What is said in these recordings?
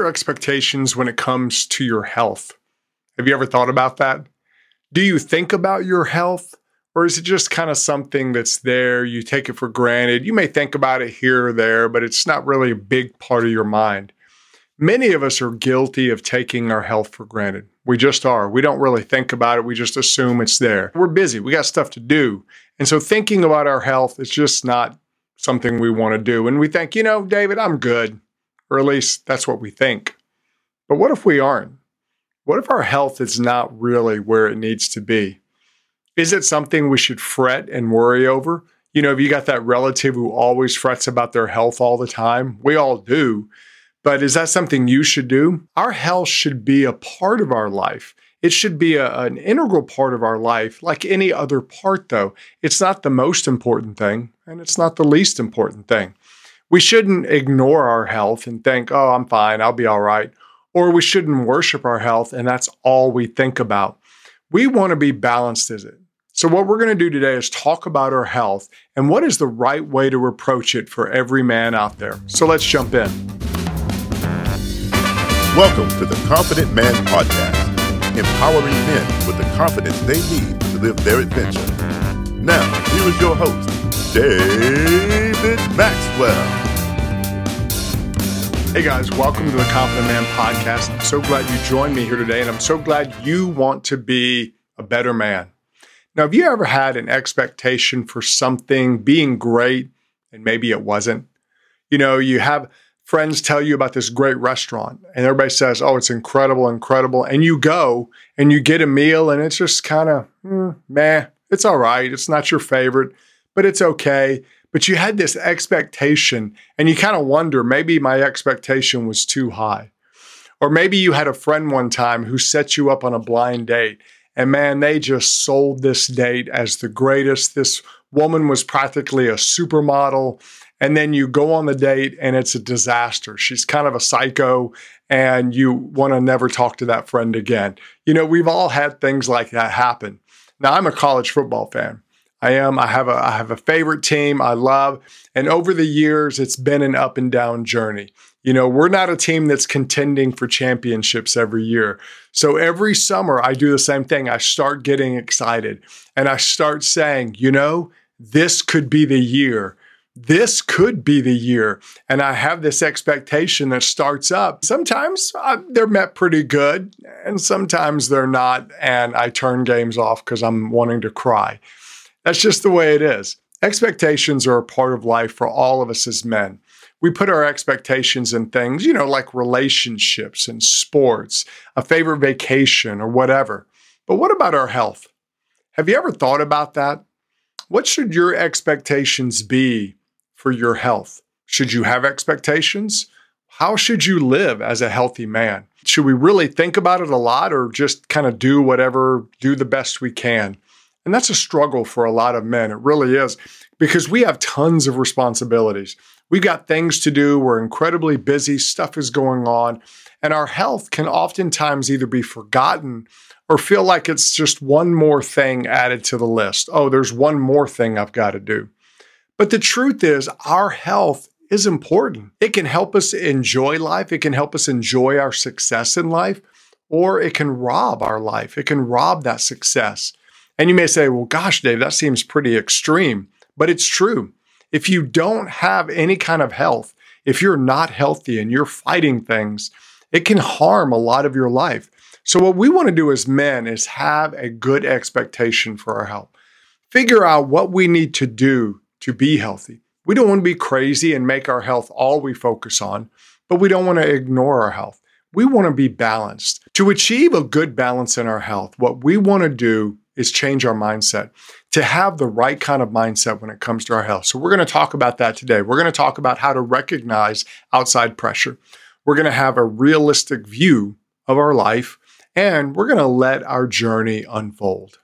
your expectations when it comes to your health? Have you ever thought about that? Do you think about your health? Or is it just kind of something that's there? You take it for granted. You may think about it here or there, but it's not really a big part of your mind. Many of us are guilty of taking our health for granted. We just are. We don't really think about it. We just assume it's there. We're busy. We got stuff to do. And so thinking about our health is just not something we want to do. And we think, you know, David, I'm good. Or at least that's what we think. But what if we aren't? What if our health is not really where it needs to be? Is it something we should fret and worry over? You know, if you got that relative who always frets about their health all the time, we all do. But is that something you should do? Our health should be a part of our life. It should be a, an integral part of our life, like any other part, though. It's not the most important thing, and it's not the least important thing. We shouldn't ignore our health and think, oh, I'm fine, I'll be all right. Or we shouldn't worship our health, and that's all we think about. We want to be balanced, is it? So, what we're going to do today is talk about our health and what is the right way to approach it for every man out there. So, let's jump in. Welcome to the Confident Man Podcast, empowering men with the confidence they need to live their adventure. Now, here is your host, David Maxwell. Hey guys, welcome to the Confident Man Podcast. I'm so glad you joined me here today, and I'm so glad you want to be a better man. Now, have you ever had an expectation for something being great and maybe it wasn't? You know, you have friends tell you about this great restaurant and everybody says, oh, it's incredible, incredible. And you go and you get a meal and it's just kind of, mm, meh, it's all right. It's not your favorite, but it's okay. But you had this expectation and you kind of wonder maybe my expectation was too high. Or maybe you had a friend one time who set you up on a blind date and man, they just sold this date as the greatest. This woman was practically a supermodel. And then you go on the date and it's a disaster. She's kind of a psycho and you want to never talk to that friend again. You know, we've all had things like that happen. Now, I'm a college football fan. I am. I have a I have a favorite team I love, and over the years, it's been an up and down journey. You know, we're not a team that's contending for championships every year. So every summer, I do the same thing. I start getting excited and I start saying, you know, this could be the year. This could be the year. And I have this expectation that starts up. Sometimes uh, they're met pretty good, and sometimes they're not. And I turn games off because I'm wanting to cry. That's just the way it is. Expectations are a part of life for all of us as men we put our expectations in things, you know, like relationships and sports, a favorite vacation or whatever. But what about our health? Have you ever thought about that? What should your expectations be for your health? Should you have expectations? How should you live as a healthy man? Should we really think about it a lot or just kind of do whatever, do the best we can? And that's a struggle for a lot of men. It really is because we have tons of responsibilities. We've got things to do. We're incredibly busy. Stuff is going on. And our health can oftentimes either be forgotten or feel like it's just one more thing added to the list. Oh, there's one more thing I've got to do. But the truth is, our health is important. It can help us enjoy life, it can help us enjoy our success in life, or it can rob our life. It can rob that success. And you may say, well, gosh, Dave, that seems pretty extreme, but it's true. If you don't have any kind of health, if you're not healthy and you're fighting things, it can harm a lot of your life. So, what we want to do as men is have a good expectation for our health. Figure out what we need to do to be healthy. We don't want to be crazy and make our health all we focus on, but we don't want to ignore our health. We want to be balanced. To achieve a good balance in our health, what we want to do is change our mindset to have the right kind of mindset when it comes to our health. So, we're going to talk about that today. We're going to talk about how to recognize outside pressure. We're going to have a realistic view of our life, and we're going to let our journey unfold.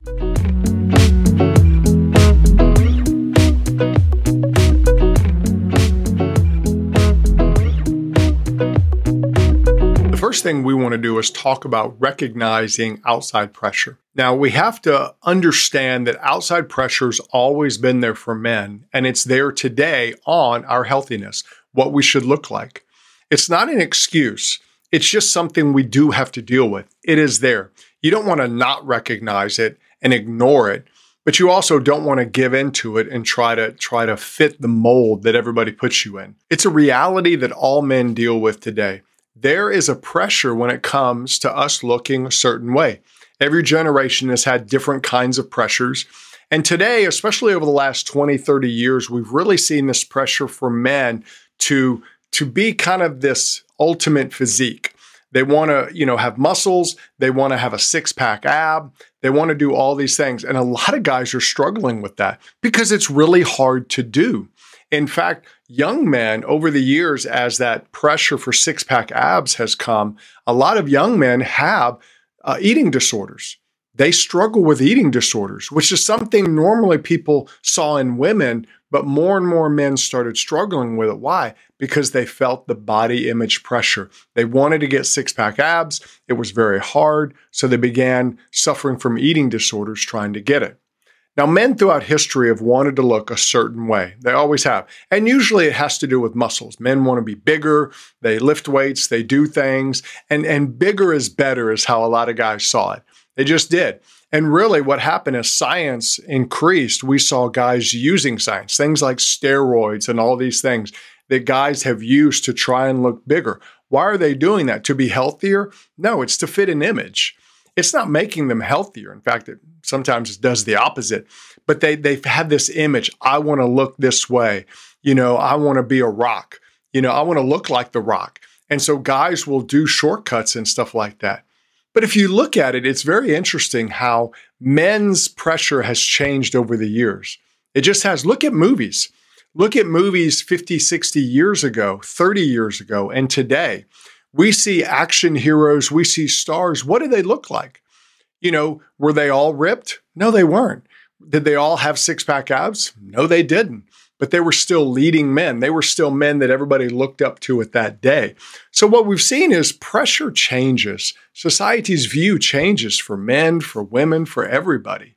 Thing we want to do is talk about recognizing outside pressure. Now, we have to understand that outside pressure has always been there for men, and it's there today on our healthiness, what we should look like. It's not an excuse, It's just something we do have to deal with. It is there. You don't want to not recognize it and ignore it, but you also don't want to give into it and try to try to fit the mold that everybody puts you in. It's a reality that all men deal with today. There is a pressure when it comes to us looking a certain way. Every generation has had different kinds of pressures. And today, especially over the last 20, 30 years, we've really seen this pressure for men to, to be kind of this ultimate physique. They want to, you know, have muscles. They want to have a six pack ab. They want to do all these things. And a lot of guys are struggling with that because it's really hard to do. In fact, young men over the years, as that pressure for six pack abs has come, a lot of young men have uh, eating disorders. They struggle with eating disorders, which is something normally people saw in women, but more and more men started struggling with it. Why? Because they felt the body image pressure. They wanted to get six pack abs. It was very hard. So they began suffering from eating disorders trying to get it. Now, men throughout history have wanted to look a certain way. They always have. And usually it has to do with muscles. Men want to be bigger, they lift weights, they do things, and, and bigger is better, is how a lot of guys saw it. They just did. And really, what happened as science increased, we saw guys using science, things like steroids and all these things that guys have used to try and look bigger. Why are they doing that? To be healthier? No, it's to fit an image. It's not making them healthier. In fact, it sometimes does the opposite. But they they've had this image. I want to look this way. You know, I want to be a rock. You know, I want to look like the rock. And so guys will do shortcuts and stuff like that. But if you look at it, it's very interesting how men's pressure has changed over the years. It just has. Look at movies. Look at movies 50, 60 years ago, 30 years ago, and today. We see action heroes, we see stars. What do they look like? You know, were they all ripped? No, they weren't. Did they all have six pack abs? No, they didn't but they were still leading men. They were still men that everybody looked up to at that day. So, what we've seen is pressure changes. Society's view changes for men, for women, for everybody.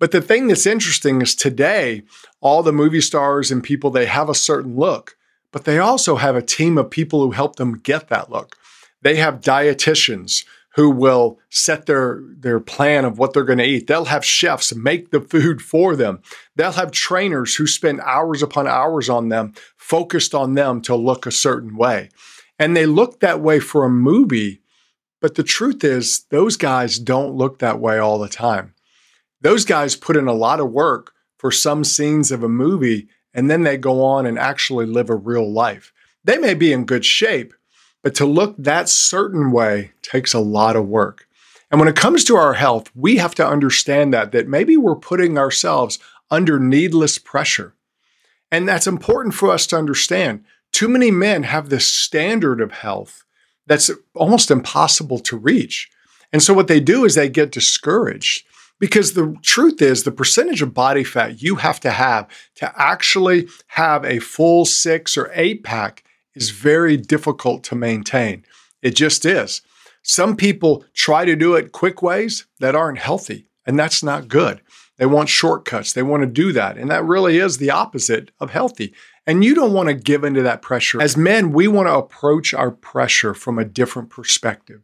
But the thing that's interesting is today, all the movie stars and people, they have a certain look, but they also have a team of people who help them get that look. They have dietitians who will set their, their plan of what they're going to eat. They'll have chefs make the food for them. They'll have trainers who spend hours upon hours on them, focused on them to look a certain way. And they look that way for a movie. But the truth is, those guys don't look that way all the time. Those guys put in a lot of work for some scenes of a movie, and then they go on and actually live a real life. They may be in good shape, but to look that certain way takes a lot of work. And when it comes to our health, we have to understand that that maybe we're putting ourselves under needless pressure. And that's important for us to understand. Too many men have this standard of health that's almost impossible to reach. And so what they do is they get discouraged because the truth is the percentage of body fat you have to have to actually have a full 6 or 8 pack is very difficult to maintain. It just is. Some people try to do it quick ways that aren't healthy, and that's not good. They want shortcuts. They want to do that. And that really is the opposite of healthy. And you don't want to give into that pressure. As men, we want to approach our pressure from a different perspective.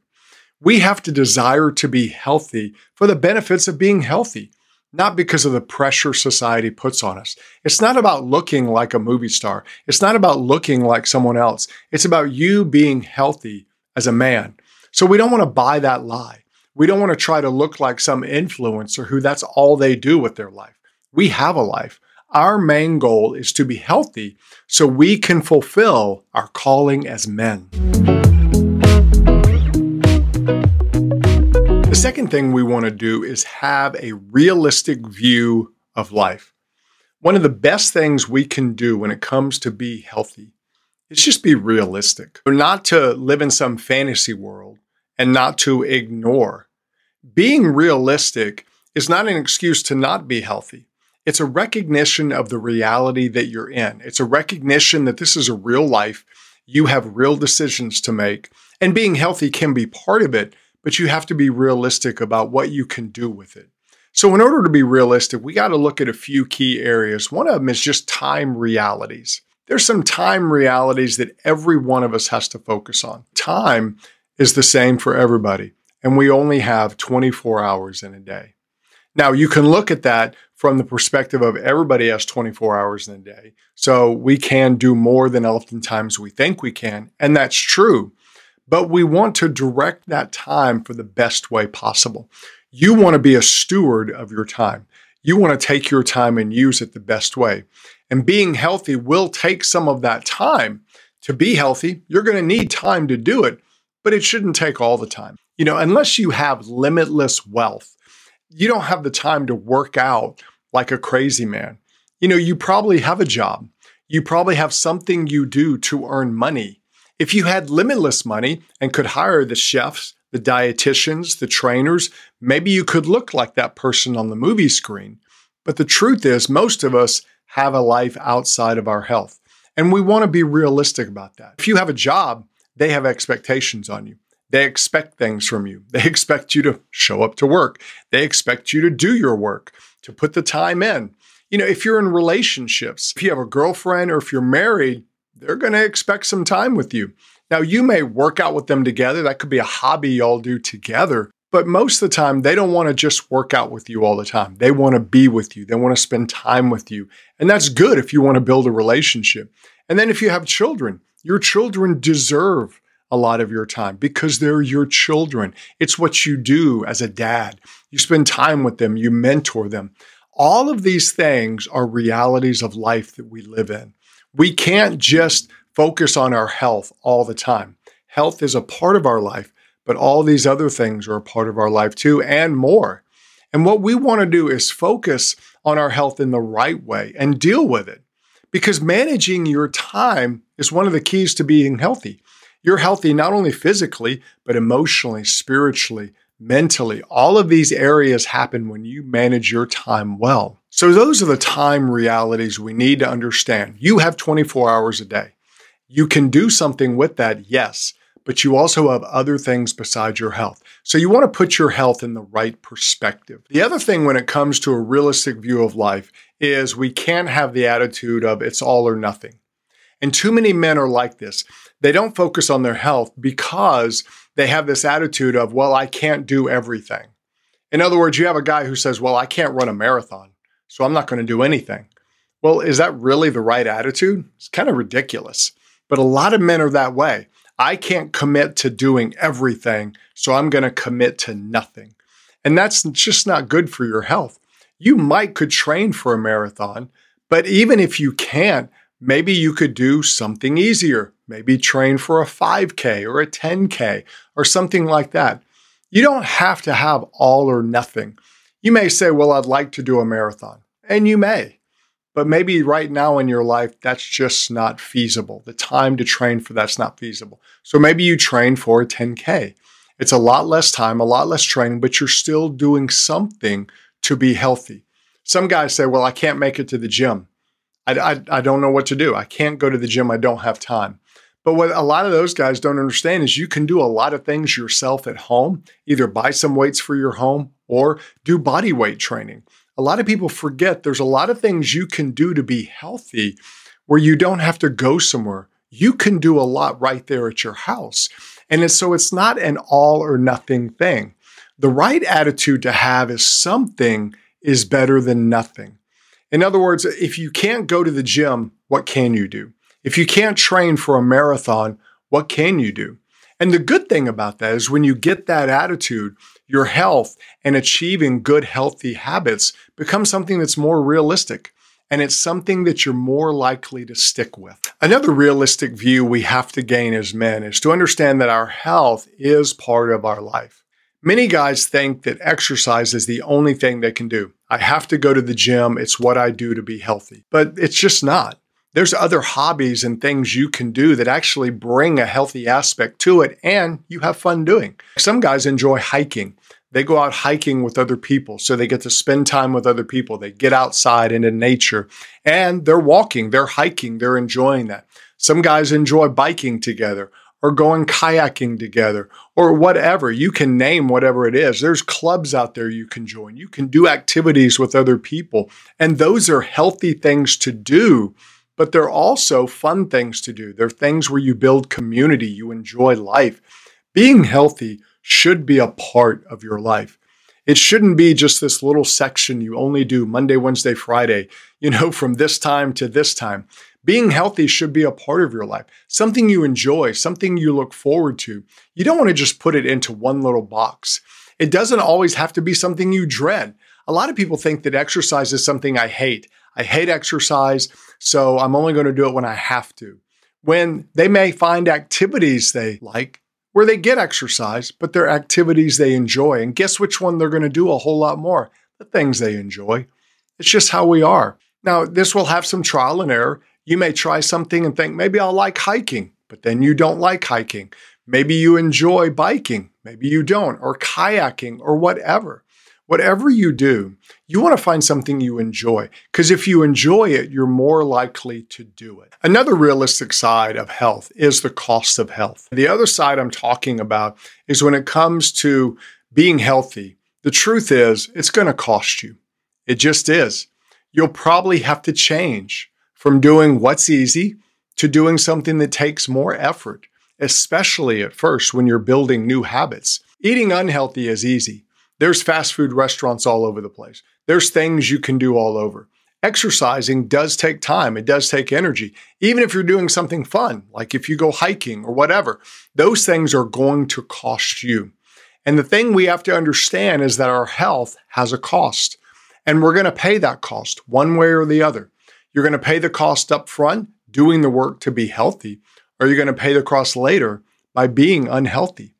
We have to desire to be healthy for the benefits of being healthy not because of the pressure society puts on us. It's not about looking like a movie star. It's not about looking like someone else. It's about you being healthy as a man. So we don't want to buy that lie. We don't want to try to look like some influencer who that's all they do with their life. We have a life. Our main goal is to be healthy so we can fulfill our calling as men. Second thing we want to do is have a realistic view of life. One of the best things we can do when it comes to be healthy is just be realistic, not to live in some fantasy world and not to ignore. Being realistic is not an excuse to not be healthy. It's a recognition of the reality that you're in. It's a recognition that this is a real life. You have real decisions to make, and being healthy can be part of it, but you have to be realistic about what you can do with it. So, in order to be realistic, we got to look at a few key areas. One of them is just time realities. There's some time realities that every one of us has to focus on. Time is the same for everybody, and we only have 24 hours in a day. Now, you can look at that from the perspective of everybody has 24 hours in a day. So we can do more than oftentimes we think we can. And that's true. But we want to direct that time for the best way possible. You want to be a steward of your time. You want to take your time and use it the best way. And being healthy will take some of that time. To be healthy, you're going to need time to do it, but it shouldn't take all the time. You know, unless you have limitless wealth, you don't have the time to work out like a crazy man. You know, you probably have a job. You probably have something you do to earn money. If you had limitless money and could hire the chefs, the dietitians, the trainers, maybe you could look like that person on the movie screen. But the truth is, most of us have a life outside of our health. And we want to be realistic about that. If you have a job, they have expectations on you. They expect things from you. They expect you to show up to work. They expect you to do your work, to put the time in. You know, if you're in relationships, if you have a girlfriend or if you're married, they're going to expect some time with you. Now, you may work out with them together. That could be a hobby y'all do together. But most of the time, they don't want to just work out with you all the time. They want to be with you. They want to spend time with you. And that's good if you want to build a relationship. And then if you have children, your children deserve a lot of your time because they're your children. It's what you do as a dad. You spend time with them, you mentor them. All of these things are realities of life that we live in. We can't just focus on our health all the time. Health is a part of our life, but all these other things are a part of our life too, and more. And what we want to do is focus on our health in the right way and deal with it. Because managing your time is one of the keys to being healthy. You're healthy not only physically, but emotionally, spiritually, mentally. All of these areas happen when you manage your time well. So, those are the time realities we need to understand. You have 24 hours a day. You can do something with that, yes, but you also have other things besides your health. So, you want to put your health in the right perspective. The other thing when it comes to a realistic view of life is we can't have the attitude of it's all or nothing. And too many men are like this. They don't focus on their health because they have this attitude of, well, I can't do everything. In other words, you have a guy who says, well, I can't run a marathon, so I'm not going to do anything. Well, is that really the right attitude? It's kind of ridiculous. But a lot of men are that way. I can't commit to doing everything, so I'm going to commit to nothing. And that's just not good for your health. You might could train for a marathon, but even if you can't, maybe you could do something easier. Maybe train for a 5K or a 10K or something like that. You don't have to have all or nothing. You may say, Well, I'd like to do a marathon, and you may. But maybe right now in your life, that's just not feasible. The time to train for that's not feasible. So maybe you train for a 10K. It's a lot less time, a lot less training, but you're still doing something to be healthy. Some guys say, Well, I can't make it to the gym. I, I, I don't know what to do. I can't go to the gym. I don't have time. But what a lot of those guys don't understand is you can do a lot of things yourself at home, either buy some weights for your home or do body weight training. A lot of people forget there's a lot of things you can do to be healthy where you don't have to go somewhere. You can do a lot right there at your house. And so it's not an all or nothing thing. The right attitude to have is something is better than nothing. In other words, if you can't go to the gym, what can you do? If you can't train for a marathon, what can you do? And the good thing about that is when you get that attitude, your health and achieving good, healthy habits becomes something that's more realistic. And it's something that you're more likely to stick with. Another realistic view we have to gain as men is to understand that our health is part of our life. Many guys think that exercise is the only thing they can do. I have to go to the gym. It's what I do to be healthy. But it's just not there's other hobbies and things you can do that actually bring a healthy aspect to it and you have fun doing. Some guys enjoy hiking. They go out hiking with other people, so they get to spend time with other people. They get outside into nature and they're walking, they're hiking, they're enjoying that. Some guys enjoy biking together or going kayaking together or whatever. You can name whatever it is. There's clubs out there you can join. You can do activities with other people. And those are healthy things to do but they're also fun things to do. They're things where you build community, you enjoy life. Being healthy should be a part of your life. It shouldn't be just this little section you only do Monday, Wednesday, Friday, you know, from this time to this time. Being healthy should be a part of your life, something you enjoy, something you look forward to. You don't want to just put it into one little box. It doesn't always have to be something you dread. A lot of people think that exercise is something I hate. I hate exercise, so I'm only going to do it when I have to. When they may find activities they like where they get exercise, but they're activities they enjoy. And guess which one they're going to do a whole lot more? The things they enjoy. It's just how we are. Now, this will have some trial and error. You may try something and think, maybe I'll like hiking, but then you don't like hiking. Maybe you enjoy biking, maybe you don't, or kayaking, or whatever. Whatever you do, you want to find something you enjoy because if you enjoy it, you're more likely to do it. Another realistic side of health is the cost of health. The other side I'm talking about is when it comes to being healthy, the truth is it's going to cost you. It just is. You'll probably have to change from doing what's easy to doing something that takes more effort, especially at first when you're building new habits. Eating unhealthy is easy. There's fast food restaurants all over the place. There's things you can do all over. Exercising does take time, it does take energy. Even if you're doing something fun, like if you go hiking or whatever, those things are going to cost you. And the thing we have to understand is that our health has a cost, and we're going to pay that cost one way or the other. You're going to pay the cost up front, doing the work to be healthy, or you're going to pay the cost later by being unhealthy.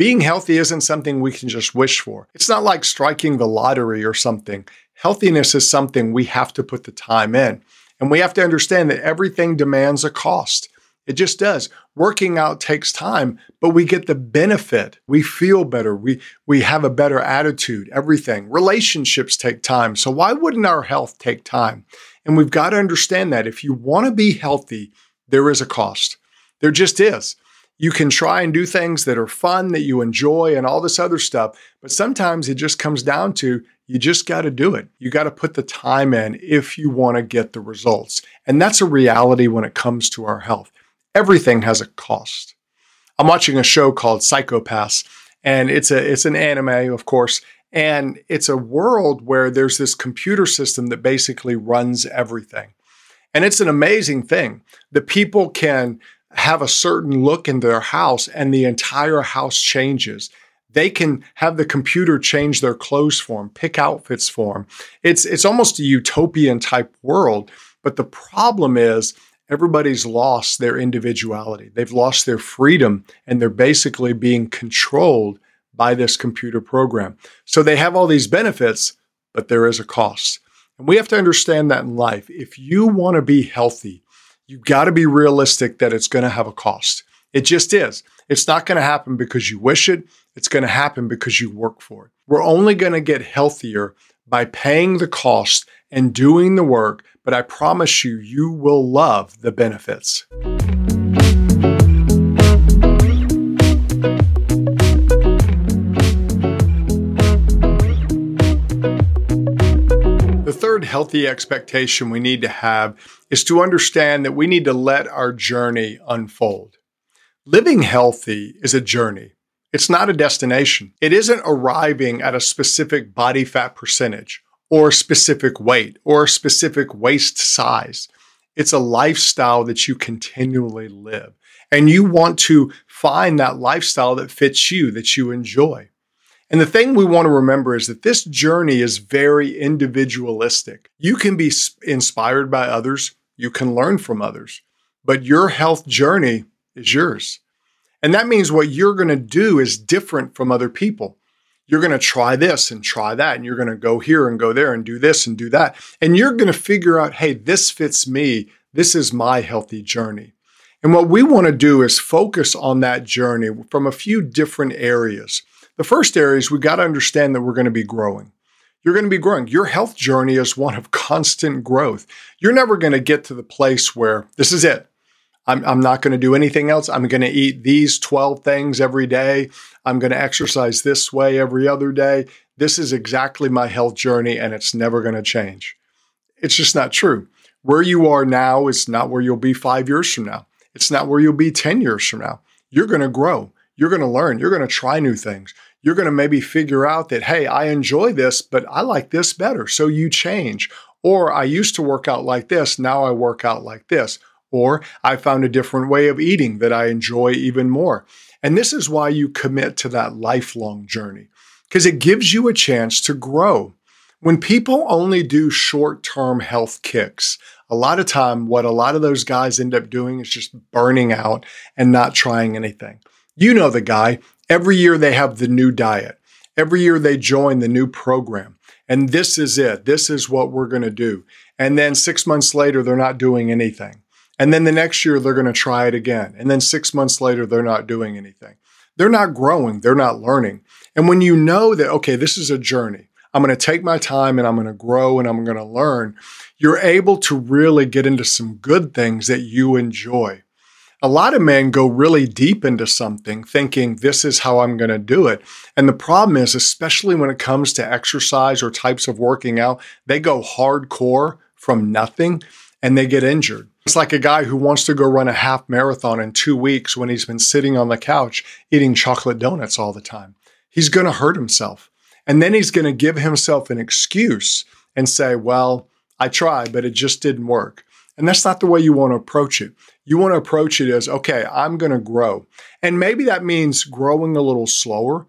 Being healthy isn't something we can just wish for. It's not like striking the lottery or something. Healthiness is something we have to put the time in. And we have to understand that everything demands a cost. It just does. Working out takes time, but we get the benefit. We feel better. We, we have a better attitude, everything. Relationships take time. So why wouldn't our health take time? And we've got to understand that if you want to be healthy, there is a cost. There just is. You can try and do things that are fun, that you enjoy, and all this other stuff. But sometimes it just comes down to you just got to do it. You got to put the time in if you want to get the results. And that's a reality when it comes to our health. Everything has a cost. I'm watching a show called Psycho-Pass, and it's a it's an anime, of course, and it's a world where there's this computer system that basically runs everything. And it's an amazing thing. The people can have a certain look in their house and the entire house changes. They can have the computer change their clothes for them, pick outfits for them. It's, it's almost a utopian type world. But the problem is everybody's lost their individuality. They've lost their freedom and they're basically being controlled by this computer program. So they have all these benefits, but there is a cost. And we have to understand that in life. If you want to be healthy, you've got to be realistic that it's going to have a cost. It just is. It's not going to happen because you wish it. It's going to happen because you work for it. We're only going to get healthier by paying the cost and doing the work, but I promise you, you will love the benefits. Third healthy expectation we need to have is to understand that we need to let our journey unfold. Living healthy is a journey. It's not a destination. It isn't arriving at a specific body fat percentage or a specific weight or a specific waist size. It's a lifestyle that you continually live. And you want to find that lifestyle that fits you, that you enjoy. And the thing we want to remember is that this journey is very individualistic. You can be inspired by others, you can learn from others, but your health journey is yours. And that means what you're going to do is different from other people. You're going to try this and try that, and you're going to go here and go there and do this and do that. And you're going to figure out, hey, this fits me. This is my healthy journey. And what we want to do is focus on that journey from a few different areas. The first area is we got to understand that we're going to be growing. You're going to be growing. Your health journey is one of constant growth. You're never going to get to the place where this is it. I'm, I'm not going to do anything else. I'm going to eat these 12 things every day. I'm going to exercise this way every other day. This is exactly my health journey, and it's never going to change. It's just not true. Where you are now is not where you'll be five years from now. It's not where you'll be 10 years from now. You're going to grow You're going to learn. You're going to try new things. You're going to maybe figure out that, hey, I enjoy this, but I like this better. So you change. Or I used to work out like this. Now I work out like this. Or I found a different way of eating that I enjoy even more. And this is why you commit to that lifelong journey because it gives you a chance to grow. When people only do short term health kicks, a lot of time, what a lot of those guys end up doing is just burning out and not trying anything. You know the guy. Every year they have the new diet. Every year they join the new program. And this is it. This is what we're going to do. And then six months later, they're not doing anything. And then the next year, they're going to try it again. And then six months later, they're not doing anything. They're not growing. They're not learning. And when you know that, okay, this is a journey, I'm going to take my time and I'm going to grow and I'm going to learn, you're able to really get into some good things that you enjoy. A lot of men go really deep into something thinking this is how I'm going to do it. And the problem is, especially when it comes to exercise or types of working out, they go hardcore from nothing and they get injured. It's like a guy who wants to go run a half marathon in two weeks when he's been sitting on the couch eating chocolate donuts all the time. He's going to hurt himself. And then he's going to give himself an excuse and say, well, I tried, but it just didn't work. And that's not the way you want to approach it. You want to approach it as, okay, I'm going to grow. And maybe that means growing a little slower.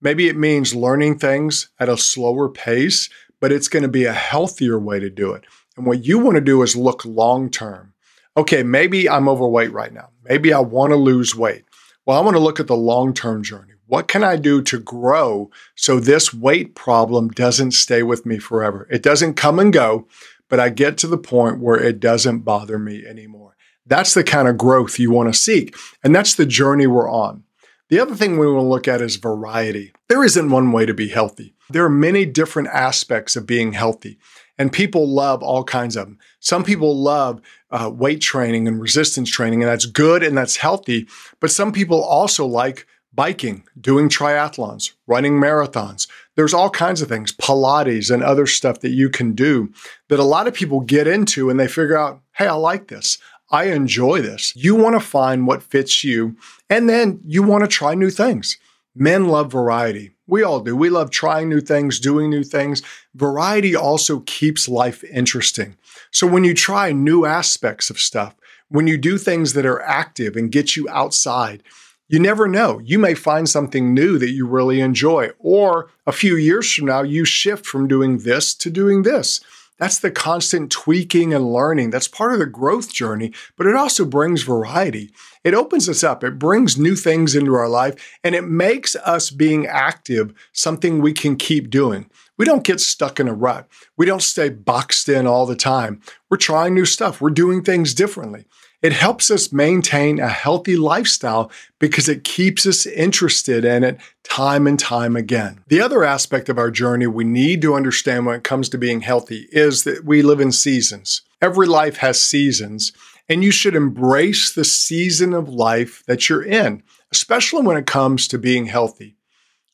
Maybe it means learning things at a slower pace, but it's going to be a healthier way to do it. And what you want to do is look long term. Okay, maybe I'm overweight right now. Maybe I want to lose weight. Well, I want to look at the long term journey. What can I do to grow so this weight problem doesn't stay with me forever? It doesn't come and go, but I get to the point where it doesn't bother me anymore. That's the kind of growth you want to seek. And that's the journey we're on. The other thing we want to look at is variety. There isn't one way to be healthy. There are many different aspects of being healthy, and people love all kinds of them. Some people love uh, weight training and resistance training, and that's good and that's healthy. But some people also like biking, doing triathlons, running marathons. There's all kinds of things, Pilates and other stuff that you can do that a lot of people get into and they figure out, hey, I like this. I enjoy this. You want to find what fits you, and then you want to try new things. Men love variety. We all do. We love trying new things, doing new things. Variety also keeps life interesting. So when you try new aspects of stuff, when you do things that are active and get you outside, you never know. You may find something new that you really enjoy. Or a few years from now, you shift from doing this to doing this. That's the constant tweaking and learning. That's part of the growth journey, but it also brings variety. It opens us up. It brings new things into our life and it makes us being active something we can keep doing. We don't get stuck in a rut. We don't stay boxed in all the time. We're trying new stuff. We're doing things differently. It helps us maintain a healthy lifestyle because it keeps us interested in it time and time again. The other aspect of our journey we need to understand when it comes to being healthy is that we live in seasons. Every life has seasons, and you should embrace the season of life that you're in, especially when it comes to being healthy.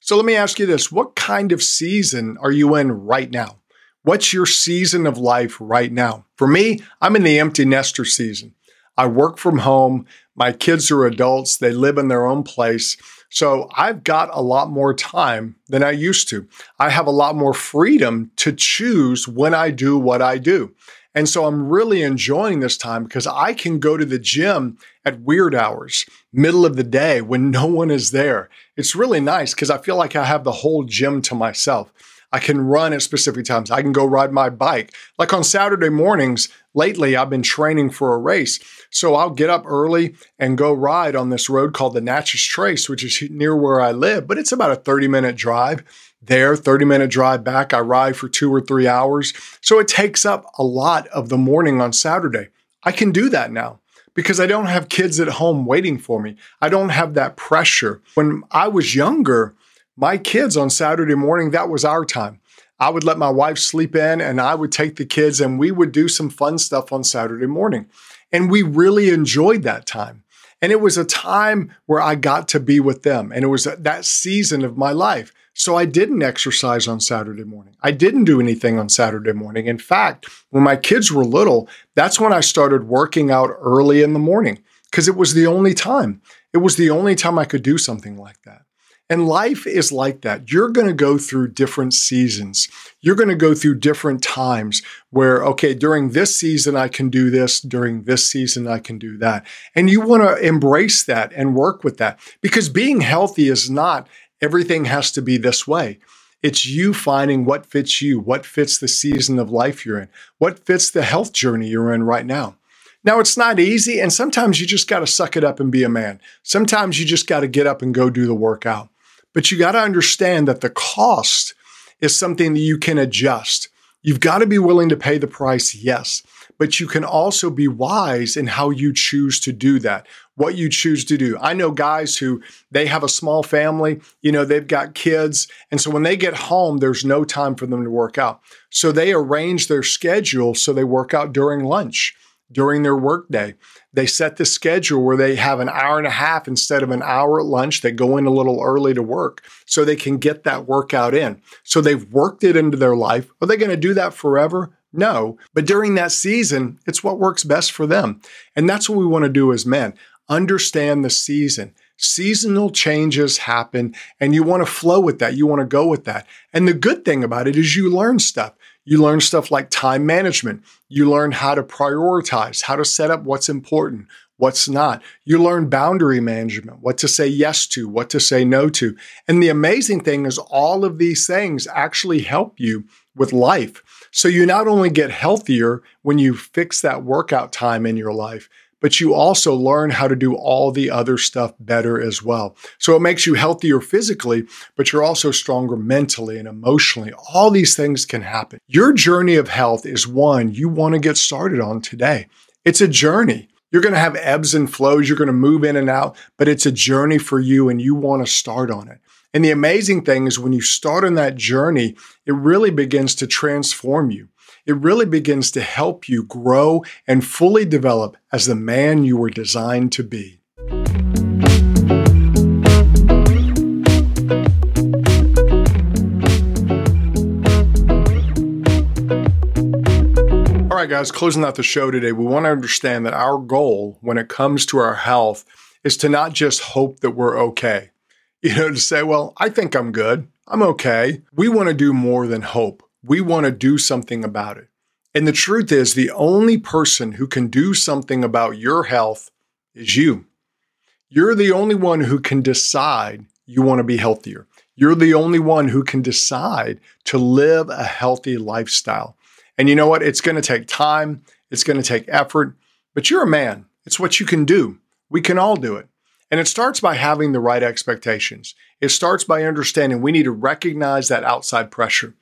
So let me ask you this what kind of season are you in right now? What's your season of life right now? For me, I'm in the empty nester season. I work from home. My kids are adults. They live in their own place. So I've got a lot more time than I used to. I have a lot more freedom to choose when I do what I do. And so I'm really enjoying this time because I can go to the gym at weird hours, middle of the day when no one is there. It's really nice because I feel like I have the whole gym to myself. I can run at specific times. I can go ride my bike. Like on Saturday mornings, lately, I've been training for a race. So I'll get up early and go ride on this road called the Natchez Trace, which is near where I live, but it's about a 30 minute drive there, 30 minute drive back. I ride for two or three hours. So it takes up a lot of the morning on Saturday. I can do that now because I don't have kids at home waiting for me. I don't have that pressure. When I was younger, my kids on Saturday morning, that was our time. I would let my wife sleep in and I would take the kids and we would do some fun stuff on Saturday morning. And we really enjoyed that time. And it was a time where I got to be with them. And it was that season of my life. So I didn't exercise on Saturday morning. I didn't do anything on Saturday morning. In fact, when my kids were little, that's when I started working out early in the morning because it was the only time. It was the only time I could do something like that. And life is like that. You're going to go through different seasons. You're going to go through different times where, okay, during this season, I can do this. During this season, I can do that. And you want to embrace that and work with that because being healthy is not everything has to be this way. It's you finding what fits you, what fits the season of life you're in, what fits the health journey you're in right now. Now, it's not easy, and sometimes you just got to suck it up and be a man. Sometimes you just got to get up and go do the workout. But you got to understand that the cost is something that you can adjust. You've got to be willing to pay the price, yes, but you can also be wise in how you choose to do that, what you choose to do. I know guys who they have a small family, you know, they've got kids. And so when they get home, there's no time for them to work out. So they arrange their schedule so they work out during lunch during their workday. They set the schedule where they have an hour and a half instead of an hour at lunch. They go in a little early to work so they can get that workout in. So they've worked it into their life. Are they going to do that forever? No. But during that season, it's what works best for them. And that's what we want to do as men. Understand the season. Seasonal changes happen and you want to flow with that. You want to go with that. And the good thing about it is you learn stuff. You learn stuff like time management. You learn how to prioritize, how to set up what's important, what's not. You learn boundary management, what to say yes to, what to say no to. And the amazing thing is, all of these things actually help you with life. So you not only get healthier when you fix that workout time in your life, but you also learn how to do all the other stuff better as well. So it makes you healthier physically, but you're also stronger mentally and emotionally. All these things can happen. Your journey of health is one you want to get started on today. It's a journey. You're going to have ebbs and flows. You're going to move in and out, but it's a journey for you and you want to start on it. And the amazing thing is when you start on that journey, it really begins to transform you it really begins to help you grow and fully develop as the man you were designed to be. All right, guys, closing out the show today, we want to understand that our goal when it comes to our health is to not just hope that we're okay. You know, to say, well, I think I'm good. I'm okay. We want to do more than hope we want to do something about it. And the truth is, the only person who can do something about your health is you. You're the only one who can decide you want to be healthier. You're the only one who can decide to live a healthy lifestyle. And you know what? It's going to take time, it's going to take effort, but you're a man. It's what you can do. We can all do it. And it starts by having the right expectations. It starts by understanding we need to recognize that outside pressure.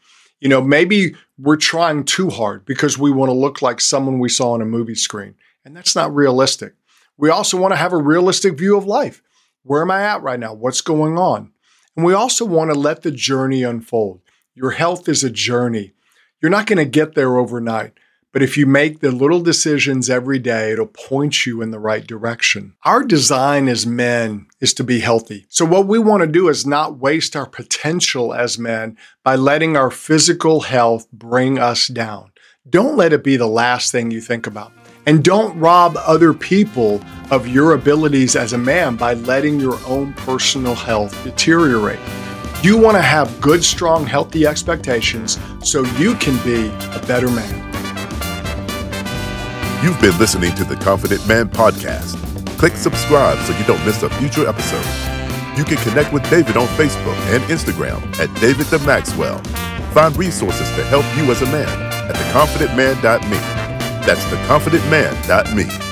You know, maybe we're trying too hard because we want to look like someone we saw on a movie screen, and that's not realistic. We also want to have a realistic view of life. Where am I at right now? What's going on? And we also want to let the journey unfold. Your health is a journey. You're not going to get there overnight. But if you make the little decisions every day, it'll point you in the right direction. Our design as men is to be healthy. So, what we want to do is not waste our potential as men by letting our physical health bring us down. Don't let it be the last thing you think about. And don't rob other people of your abilities as a man by letting your own personal health deteriorate. You want to have good, strong, healthy expectations so you can be a better man. You've been listening to the Confident Man Podcast. Click subscribe so you don't miss a future episode. You can connect with David on Facebook and Instagram at David the Maxwell. Find resources to help you as a man at theconfidentman.me. That's theconfidentman.me.